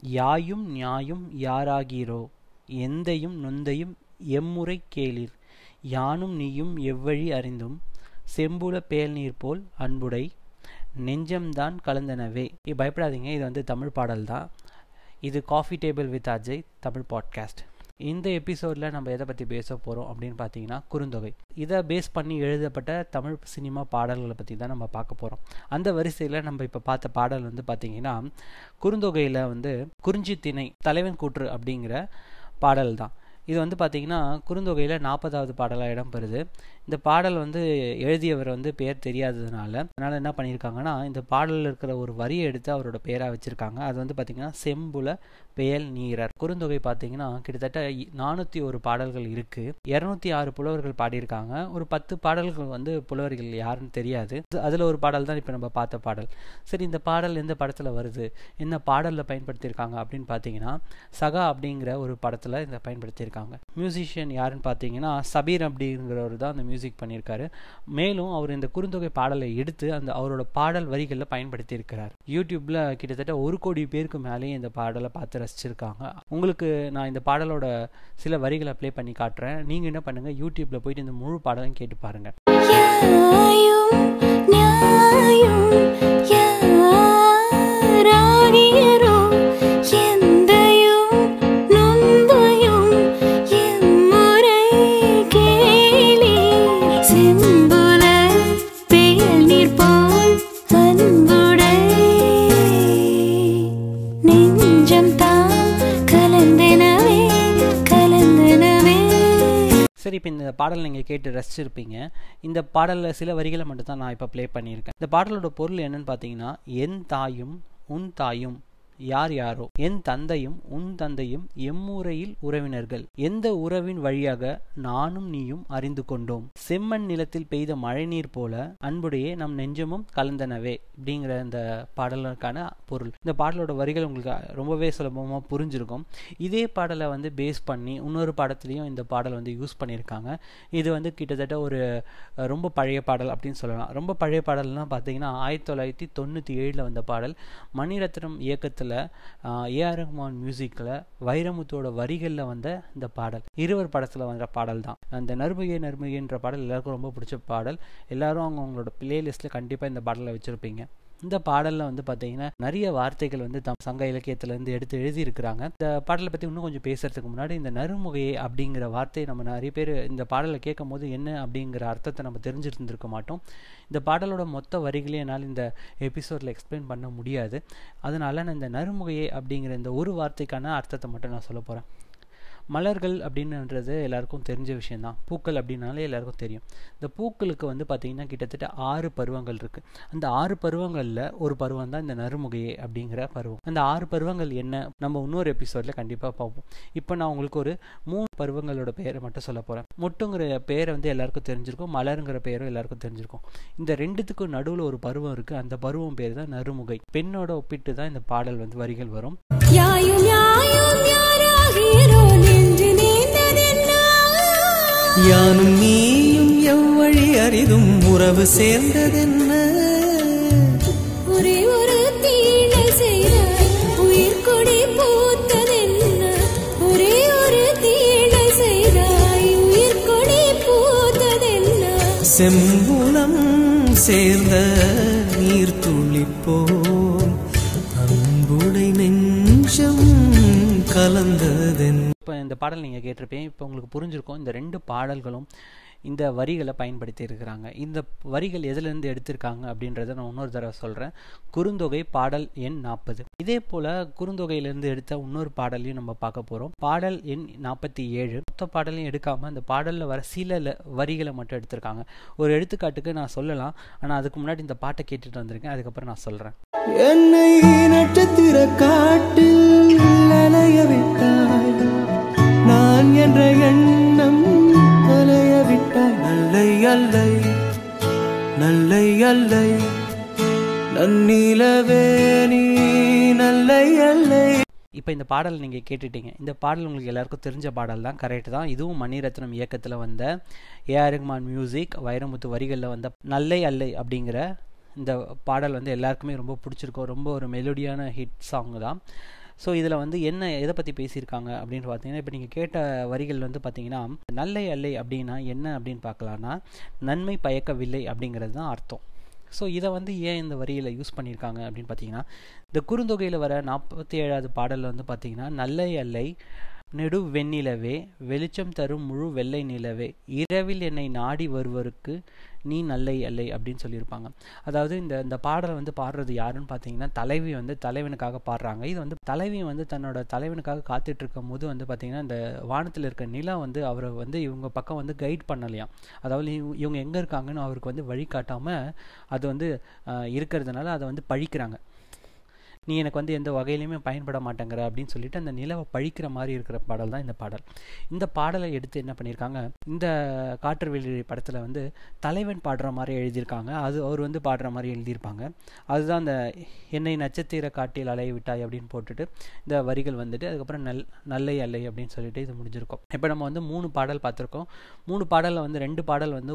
யாயும் நியாயும் யாராகீரோ எந்தையும் நொந்தையும் எம்முறை கேளிர். யானும் நீயும் எவ்வழி அறிந்தும் செம்புல பேல்நீர் போல் அன்புடை நெஞ்சம்தான் கலந்தனவே. பயப்படாதீங்க. இது வந்து தமிழ் பாடல் தான் இது coffee table with Ajay Tamil podcast இந்த எபிசோடில் நம்ம எதை பற்றி பேச போகிறோம் அப்படின்னு பார்த்தீங்கன்னா குறுந்தொகை. இதை பேஸ் பண்ணி எழுதப்பட்ட தமிழ் சினிமா பாடல்களை பற்றி தான் நம்ம பார்க்க போகிறோம் அந்த வரிசையில் நம்ம இப்போ பார்த்த பாடல் வந்து பார்த்தீங்கன்னா குறுந்தொகையில் வந்து குறிஞ்சி திணை தலைவன் கூற்று அப்படிங்கிற பாடல் தான் இது வந்து பார்த்தீங்கன்னா குறுந்தொகையில் நாற்பதாவது பாடலாக இடம்பெறுது. இந்த பாடல் வந்து எழுதியவர் வந்து பேர் தெரியாததுனால அதனால் என்ன பண்ணியிருக்காங்கன்னா இந்த பாடலில் இருக்கிற ஒரு வரியை எடுத்து அவரோட பேராக வச்சுருக்காங்க. அது வந்து பார்த்திங்கன்னா செம்புல பெயல் நீரர். குறுந்தொகை பார்த்தீங்கன்னா கிட்டத்தட்ட நானூற்றி ஒரு பாடல்கள் இருக்குது இரநூத்தி ஆறு புலவர்கள் பாடியிருக்காங்க. ஒரு பத்து பாடல்கள் வந்து புலவர்கள் யாருன்னு தெரியாது. அதில் ஒரு பாடல் தான் இப்போ நம்ம பார்த்த பாடல். சரி இந்த பாடல் எந்த படத்தில் வருது? என்ன பாடலில் பயன்படுத்தியிருக்காங்க அப்படின்னு பார்த்தீங்கன்னா சகா அப்படிங்கிற ஒரு படத்தில் இந்த பயன்படுத்தியிருக்காங்க. மியூசிஷியன் யாருன்னு பார்த்தீங்கன்னா சபீர் அப்படிங்கிறவர் தான் அந்த மியூசிக் பண்ணியிருக்காரு. மேலும் அவர் இந்த குறுந்தொகை பாடலை எடுத்து அந்த அவரோட பாடல் வரிகளில் பயன்படுத்தியிருக்கிறார். யூடியூப்பில் கிட்டத்தட்ட ஒரு கோடி பேருக்கு மேலேயே இந்த பாடலை பார்த்து ரசிச்சிருக்காங்க. உங்களுக்கு நான் இந்த பாடலோட சில வரிகளை ப்ளே பண்ணி காட்டுறேன். நீங்கள் என்ன பண்ணுங்கள் யூடியூப்பில் போயிட்டு இந்த முழு பாடலையும் கேட்டு பாருங்கள் சரி இப்போ இந்த பாடல் நீங்கள் கேட்டு ரசிச்சிருப்பீங்க. இந்த பாடலில் சில வரிகளை மட்டும் தான் நான் இப்போ ப்ளே பண்ணியிருக்கேன். இந்த பாடலோட பொருள் என்னன்னு பார்த்தீங்கன்னா என் தாயும் உன் தாயும். யார் யாரோ? என் தந்தையும் உன் தந்தையும் எம்முறையில் உறவினர்கள். எந்த உறவின் வழியாக நானும் நீயும் அறிந்து கொண்டோம். செம்மண் நிலத்தில் பெய்த மழைநீர் போல அன்புடையே நம் நெஞ்சமும் கலந்தனவே அப்படிங்கிற இந்த பாடலுக்கான பொருள். இந்த பாடலோட வரிகள் உங்களுக்கு ரொம்பவே சுலபமாக புரிஞ்சிருக்கும். இதே பாடலை வந்து பேஸ் பண்ணி இன்னொரு பாடத்துலேயும் இந்த பாடல் வந்து யூஸ் பண்ணியிருக்காங்க. இது வந்து கிட்டத்தட்ட ஒரு ரொம்ப பழைய பாடல் அப்படின்னு சொல்லலாம். ரொம்ப பழைய பாடல்னா பார்த்தீங்கன்னா ஆயிரத்தி தொள்ளாயிரத்தி தொண்ணூற்றி ஏழில் வந்த பாடல். மணிரத்னம் இயக்கத்தில் படத்தில் ஏஆர் ரஹ்மான் மியூசிக்கில் வைரமுத்தோட வரிகளில் வந்த இந்த பாடல். இருவர் படத்தில் வந்த பாடல் தான் அந்த நறுமுகை நறுமுகைன்ற பாடல் எல்லாருக்கும் ரொம்ப பிடிச்ச பாடல். எல்லாரும் அவங்க அவங்களோட பிளேலிஸ்ட்டில் கண்டிப்பாக இந்த பாடலை வச்சுருப்பீங்க. இந்த பாடலில் வந்து பார்த்தீங்கன்னா நிறைய வார்த்தைகள் வந்து தம் சங்க இலக்கியத்திலேருந்து எடுத்து எழுதியிருக்கிறாங்க. இந்த பாடலை பற்றி இன்னும் கொஞ்சம் பேசுறதுக்கு முன்னாடி இந்த நறுமுகையை அப்படிங்கிற வார்த்தை நம்ம நிறைய பேர் இந்த பாடலை கேட்கும் போது என்ன அப்படிங்கிற அர்த்தத்தை நம்ம தெரிஞ்சிருந்துருக்க மாட்டோம். இந்த பாடலோட மொத்த வரிகளையும் என்னால் இந்த எபிசோடில் எக்ஸ்பிளைன் பண்ண முடியாது. அதனால் நான் இந்த நறுமுகையை அப்படிங்கிற இந்த ஒரு வார்த்தைக்கான அர்த்தத்தை மட்டும் நான் சொல்ல போகிறேன் மலர்கள் அப்படின்றது எல்லாருக்கும் தெரிஞ்ச விஷயந்தான் பூக்கள் அப்படின்னாலே எல்லாருக்கும் தெரியும். இந்த பூக்களுக்கு வந்து பார்த்திங்கன்னா கிட்டத்தட்ட ஆறு பருவங்கள் இருக்குது அந்த ஆறு பருவங்களில் ஒரு பருவம் தான் இந்த நறுமுகையே அப்படிங்கிற பருவம். அந்த ஆறு பருவங்கள் என்ன? நம்ம இன்னொரு எபிசோடில் கண்டிப்பாக பார்ப்போம். இப்போ நான் உங்களுக்கு ஒரு மூணு பருவங்களோட பெயரை மட்டும் சொல்ல போகிறேன் மொட்டுங்கிற பேரை வந்து எல்லாருக்கும் தெரிஞ்சிருக்கும். மலருங்கிற பேரும் எல்லாருக்கும் தெரிஞ்சிருக்கும். இந்த ரெண்டுத்துக்கும் நடுவில் ஒரு பருவம் இருக்குது அந்த பருவம் பேர் தான் நறுமுகை. பெண்ணோட ஒப்பிட்டு தான் இந்த பாடல் வந்து வரிகள் வரும். யானும் நீயும் எவ்வழி அரிதும் உறவு சேர்ந்ததென்ன? ஒரே ஒரு தீண்டை செய்தாய் உயிர் கொடி பூத்ததென்ன? ஒரே ஒரு தீண்டை செய்தாய் உயிர் கொடி பூத்ததென்ன? செம்புலம் சேர்ந்த நீர் துளிப்போம் அன்புடை நெஞ்சம் கலந்ததென். இப்போ இந்த பாடல் நீங்கள் கேட்டிருப்பீங்க இப்போ உங்களுக்கு புரிஞ்சிருக்கும் இந்த ரெண்டு பாடல்களும் இந்த வரிகளை பயன்படுத்தி இருக்கிறாங்க. இந்த வரிகள் எதுலேருந்து எடுத்திருக்காங்க அப்படின்றத நான் இன்னொரு தடவை சொல்கிறேன் குறுந்தொகை பாடல் எண் நாற்பது இதே போல் குறுந்தொகையிலேருந்து எடுத்த இன்னொரு பாடலையும் நம்ம பார்க்க போகிறோம் பாடல் எண் நாற்பத்தி ஏழு. மொத்த பாடலையும் எடுக்காமல் அந்த பாடலில் வர சில வரிகளை மட்டும் எடுத்திருக்காங்க. ஒரு எடுத்துக்காட்டுக்கு நான் சொல்லலாம். ஆனால் அதுக்கு முன்னாடி இந்த பாட்டை கேட்டுட்டு வந்திருக்கேன். அதுக்கப்புறம் நான் சொல்கிறேன் என்னை நட்சத்திர காட்டில் பாடல் நீங்கள் கேட்டுட்டீங்க. இந்த பாடல் உங்களுக்கு எல்லாருக்கும் தெரிஞ்ச பாடல் தான். கரெக்ட் தான். இதுவும் மணிரத்னம் இயக்கத்தில் வந்த ஏஆர் ரஹ்மான் மியூசிக் வைரமுத்து வரிகளில் வந்த நல்லை அல்லை அப்படிங்கிற இந்த பாடல் வந்து எல்லாருக்குமே ரொம்ப பிடிச்சிருக்கும். ரொம்ப ஒரு மெலோடியான ஹிட் சாங் தான். ஸோ இதில் வந்து என்ன எதை பற்றி பேசியிருக்காங்க அப்படின்னு பார்த்தீங்கன்னா இப்போ நீங்கள் கேட்ட வரிகள் வந்து பார்த்தீங்கன்னா நல்லை அல்லை அப்படின்னா என்ன அப்படின்னு பார்க்கலான்னா நன்மை பயக்கவில்லை அப்படிங்கிறது தான் அர்த்தம். ஸோ இதை வந்து ஏன் இந்த வரியில் யூஸ் பண்ணியிருக்காங்க அப்படின்னு பார்த்தீங்கன்னா இந்த குறுந்தொகையில் வர நாற்பத்தி ஏழாவது பாடலில் வந்து பார்த்தீங்கன்னா நல்லை அல்லை நெடு வெண்ணிலவே வெளிச்சம் தரும் முழு வெள்ளை நிலவே இரவில் என்னை நாடி வருவருக்கு நீ நல்லை அல்லை அப்படின்னு சொல்லியிருப்பாங்க. அதாவது இந்த இந்த பாடலை வந்து பாடுறது யாருன்னு பார்த்தீங்கன்னா தலைவி வந்து தலைவனுக்காக பாடுறாங்க. இது வந்து தலைவி வந்து தன்னோட தலைவனுக்காக காத்துட்டு இருக்கும் போது வந்து பார்த்தீங்கன்னா இந்த வானத்தில் இருக்க நிலா வந்து அவரை வந்து இவங்க பக்கம் வந்து கைட் பண்ணலையாம் அதாவது இவங்க எங்கே இருக்காங்கன்னு அவருக்கு வந்து வழி காட்டாமல் அது வந்து இருக்கிறதுனால அதை வந்து பழிக்கிறாங்க. நீ எனக்கு வந்து எந்த வகையிலையுமே பயன்பட மாட்டேங்கிற அப்படின்னு சொல்லிட்டு அந்த நிலவை பழிக்கிற மாதிரி இருக்கிற பாடல் தான் இந்த பாடல். இந்த பாடலை எடுத்து என்ன பண்ணியிருக்காங்க? இந்த காற்று வெளி படத்தில் வந்து தலைவன் பாடுற மாதிரி எழுதியிருக்காங்க. அது அவர் வந்து பாடுற மாதிரி எழுதியிருப்பாங்க. அதுதான் அந்த என்னை நட்சத்திர காட்டில் அலைய விட்டாய் அப்படின்னு போட்டுட்டு இந்த வரிகள் வந்துட்டு அதுக்கப்புறம் நல் நல்லை அல்லை அப்படின்னு சொல்லிட்டு இது முடிஞ்சிருக்கும். இப்போ நம்ம வந்து மூணு பாடல் பார்த்துருக்கோம். மூணு பாடலில் வந்து ரெண்டு பாடல் வந்து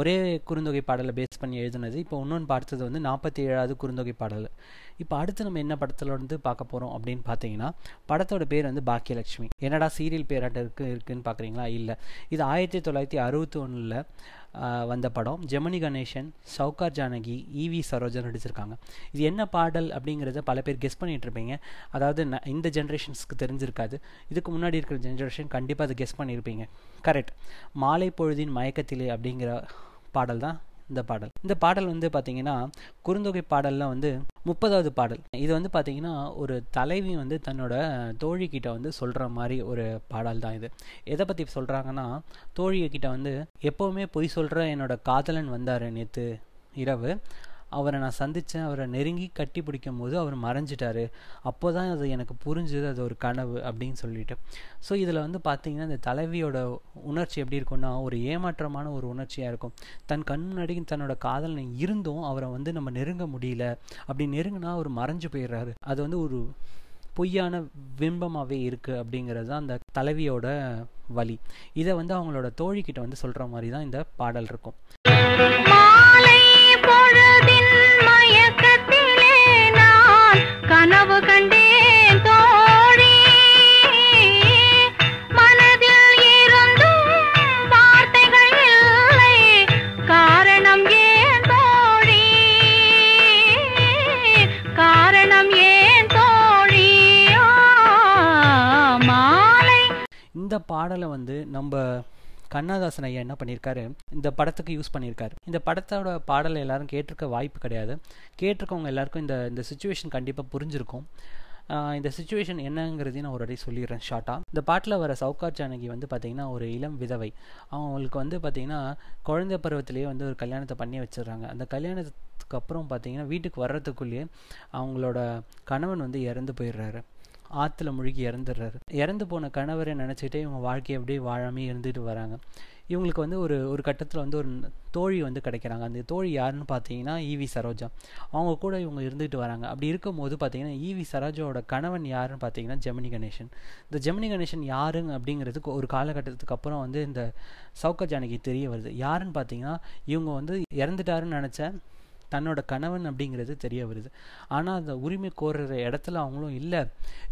ஒரே குறுந்தொகை பாடலை பேஸ் பண்ணி எழுதுனது. இப்போ இன்னொன்று பார்த்தது வந்து நாற்பத்தி ஏழாவது குறுந்தொகை பாடல். இப்போ அடுத்து நம்ம என்ன படத்தில் வந்து பார்க்க போகிறோம் அப்படின்னு பார்த்தீங்கன்னா படத்தோட பேர் வந்து பாக்கியலட்சுமி. என்னடா சீரியல் பேராட்ட இருக்கு இருக்குன்னு பார்க்குறீங்களா இல்லை. இது ஆயிரத்தி தொள்ளாயிரத்தி அறுபத்தி ஒன்றில் வந்த படம். ஜெமினி கணேசன் சவுகார் ஜானகி ஈவி சரோஜன் நடிச்சிருக்காங்க. இது என்ன பாடல் அப்படிங்கிறத பல பேர் கெஸ் பண்ணிகிட்டு இருப்பீங்க. அதாவது ந- இந்த ஜென்ரேஷன்ஸ்க்கு தெரிஞ்சிருக்காது. இதுக்கு முன்னாடி இருக்கிற ஜென்ரேஷன் கண்டிப்பாக அதை கெஸ் பண்ணியிருப்பீங்க கரெக்ட். மாலை பொழுதின் மயக்கத்திலே அப்படிங்கிற பாடல் தான் இந்த பாடல். இந்த பாடல் வந்து பார்த்தீங்கன்னா குறுந்தொகை பாடலில் வந்து முப்பதாவது பாடல். இது வந்து பார்த்தீங்கன்னா ஒரு தலைவி வந்து தன்னோட தோழிக்கிட்ட வந்து சொல்கிற மாதிரி ஒரு பாடல் தான் இது. எதை பற்றி சொல்கிறாங்கன்னா தோழிகிட்ட வந்து எப்போவுமே பொய் சொல்கிற என்னோட காதலன் வந்தார் நேற்று இரவு. அவரை நான் சந்தித்தேன் அவரை நெருங்கி கட்டி பிடிக்கும் போது அவர் மறைஞ்சிட்டாரு. அப்போ தான் அது எனக்கு புரிஞ்சுது அது ஒரு கனவு அப்படின்னு சொல்லிட்டு. ஸோ இதில் வந்து பார்த்தீங்கன்னா இந்த தலைவியோட உணர்ச்சி எப்படி இருக்கும்னா ஒரு ஏமாற்றமான ஒரு உணர்ச்சியாக இருக்கும். தன் கண் முன்னாடி தன்னோட காதலன் இருந்தும் அவரை வந்து நம்ம நெருங்க முடியல. அப்படி நெருங்கினா அவர் மறைஞ்சு போயிடுறாரு. அது வந்து ஒரு பொய்யான பிம்பமாகவே இருக்குது அப்படிங்கிறது தான் அந்த தலைவியோட வழி இதை வந்து அவங்களோட தோழிக்கிட்ட வந்து சொல்கிற மாதிரி தான் இந்த பாடல் இருக்கும். கனவு கண்டேன் தோழி. மனதில் இருந்தும் வார்த்தைகள் இல்லை. காரணம் ஏன் தோழி? காரணம் ஏன் தோழி? மாலை. இந்த பாடலை வந்து நம்ம கண்ணதாசன் ஐயா என்ன பண்ணியிருக்காரு இந்த படத்துக்கு யூஸ் பண்ணியிருக்காரு இந்த படத்தோட பாடலை எல்லாரும் கேட்டிருக்க வாய்ப்பு கிடையாது. கேட்டிருக்கவங்க எல்லாருக்கும் இந்த இந்த சுச்சுவேஷன் கண்டிப்பாக புரிஞ்சிருக்கும். இந்த சுச்சுவேஷன் என்னங்கிறதையும் நான் ஒரு அடி சொல்லிடுறேன் ஷார்ட்டாக இந்த பாட்டில் வர சவுகார் ஜானகி வந்து பார்த்திங்கன்னா ஒரு இளம் விதவை. அவங்களுக்கு வந்து பார்த்திங்கன்னா குழந்தை பருவத்திலேயே வந்து ஒரு கல்யாணத்தை பண்ணி வச்சிடுறாங்க. அந்த கல்யாணத்துக்கு அப்புறம் பார்த்திங்கன்னா வீட்டுக்கு வர்றதுக்குள்ளேயே அவங்களோட கணவன் வந்து இறந்து போயிடுறாரு. ஆற்றுல முழுகி இறந்துடுறாரு. இறந்து போன கணவரை நினச்சிக்கிட்டே இவங்க வாழ்க்கையை அப்படியே வாழாமே இருந்துட்டு வராங்க. இவங்களுக்கு வந்து ஒரு ஒரு கட்டத்தில் வந்து ஒரு தோழி வந்து கிடைக்கிறாங்க. அந்த தோழி யாருன்னு பார்த்தீங்கன்னா ஈவி சரோஜா. அவங்க கூட இவங்க இருந்துட்டு வராங்க. அப்படி இருக்கும்போது பார்த்தீங்கன்னா ஈவி சரோஜாவோட கணவன் யாருன்னு பார்த்தீங்கன்னா ஜெமினி கணேசன். இந்த ஜெமினி கணேசன் யாருங்க அப்படிங்கிறதுக்கு ஒரு காலகட்டத்துக்கு அப்புறம் வந்து இந்த சவுக்க ஜானகி தெரிய வருது. யாருன்னு பார்த்தீங்கன்னா இவங்க வந்து இறந்துட்டாருன்னு நினச்ச தன்னோட கணவன் அப்படிங்கிறது தெரிய வருது. ஆனால் அந்த உரிமை கோருற இடத்துல அவங்களும் இல்லை.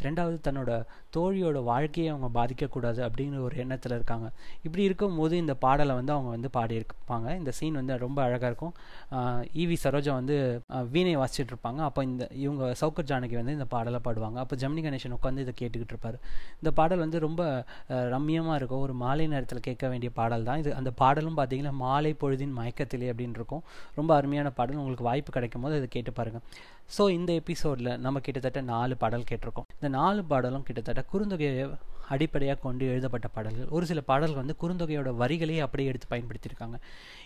ரெண்டாவது தன்னோட தோழியோட வாழ்க்கையை அவங்க பாதிக்கக்கூடாது அப்படிங்கிற ஒரு எண்ணத்தில் இருக்காங்க. இப்படி இருக்கும்போது இந்த பாடலை வந்து அவங்க வந்து பாடியிருப்பாங்க. இந்த சீன் வந்து ரொம்ப அழகாக இருக்கும். ஈவி சரோஜா வந்து வீணை வாசிச்சுட்டு இருப்பாங்க. அப்போ இந்த இவங்க சௌக்கர் ஜானகி வந்து இந்த பாடலை பாடுவாங்க. அப்போ ஜெமினி கணேசன் உட்காந்து இதை கேட்டுக்கிட்டு இருப்பார். இந்த பாடல் வந்து ரொம்ப ரம்யமாக ரம்மியமாக இருக்கும். ஒரு மாலை நேரத்தில் கேட்க வேண்டிய பாடல் தான். இது அந்த பாடலும் பார்த்தீங்கன்னா மாலை பொழுதின் மயக்கத்திலே அப்படின்னு இருக்கும். ரொம்ப அருமையான பாடல். உங்களுக்கு வாய்ப்பு கிடைக்கும் போது இதை கேட்டு பாருங்கள் ஸோ இந்த எபிசோடில் நம்ம கிட்டத்தட்ட நாலு பாடல் கேட்டிருக்கோம். இந்த நாலு பாடலும் கிட்டத்தட்ட குறுந்தொகையை அடிப்படையாக கொண்டு எழுதப்பட்ட பாடல்கள். ஒரு சில பாடல்கள் வந்து குறுந்தொகையோட வரிகளையே அப்படியே எடுத்து பயன்படுத்தியிருக்காங்க.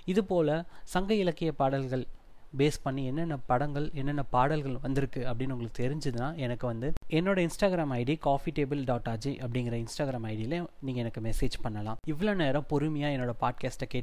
இது போல் சங்க இலக்கிய பாடல்கள் பேஸ் பண்ணி என்னென்ன படங்கள் என்னென்ன பாடல்கள் வந்திருக்கு அப்படின்னு உங்களுக்கு தெரிஞ்சதுன்னா எனக்கு வந்து என்னோட Instagram ID coffee table dot Ajay அப்படிங்கிற இன்ஸ்டாகிராம் ஐடியில் நீங்கள் எனக்கு மெசேஜ் பண்ணலாம். இவ்வளோ நேரம் பொறுமையாக என்னோட பாட்காஸ்ட்டை கேட்டு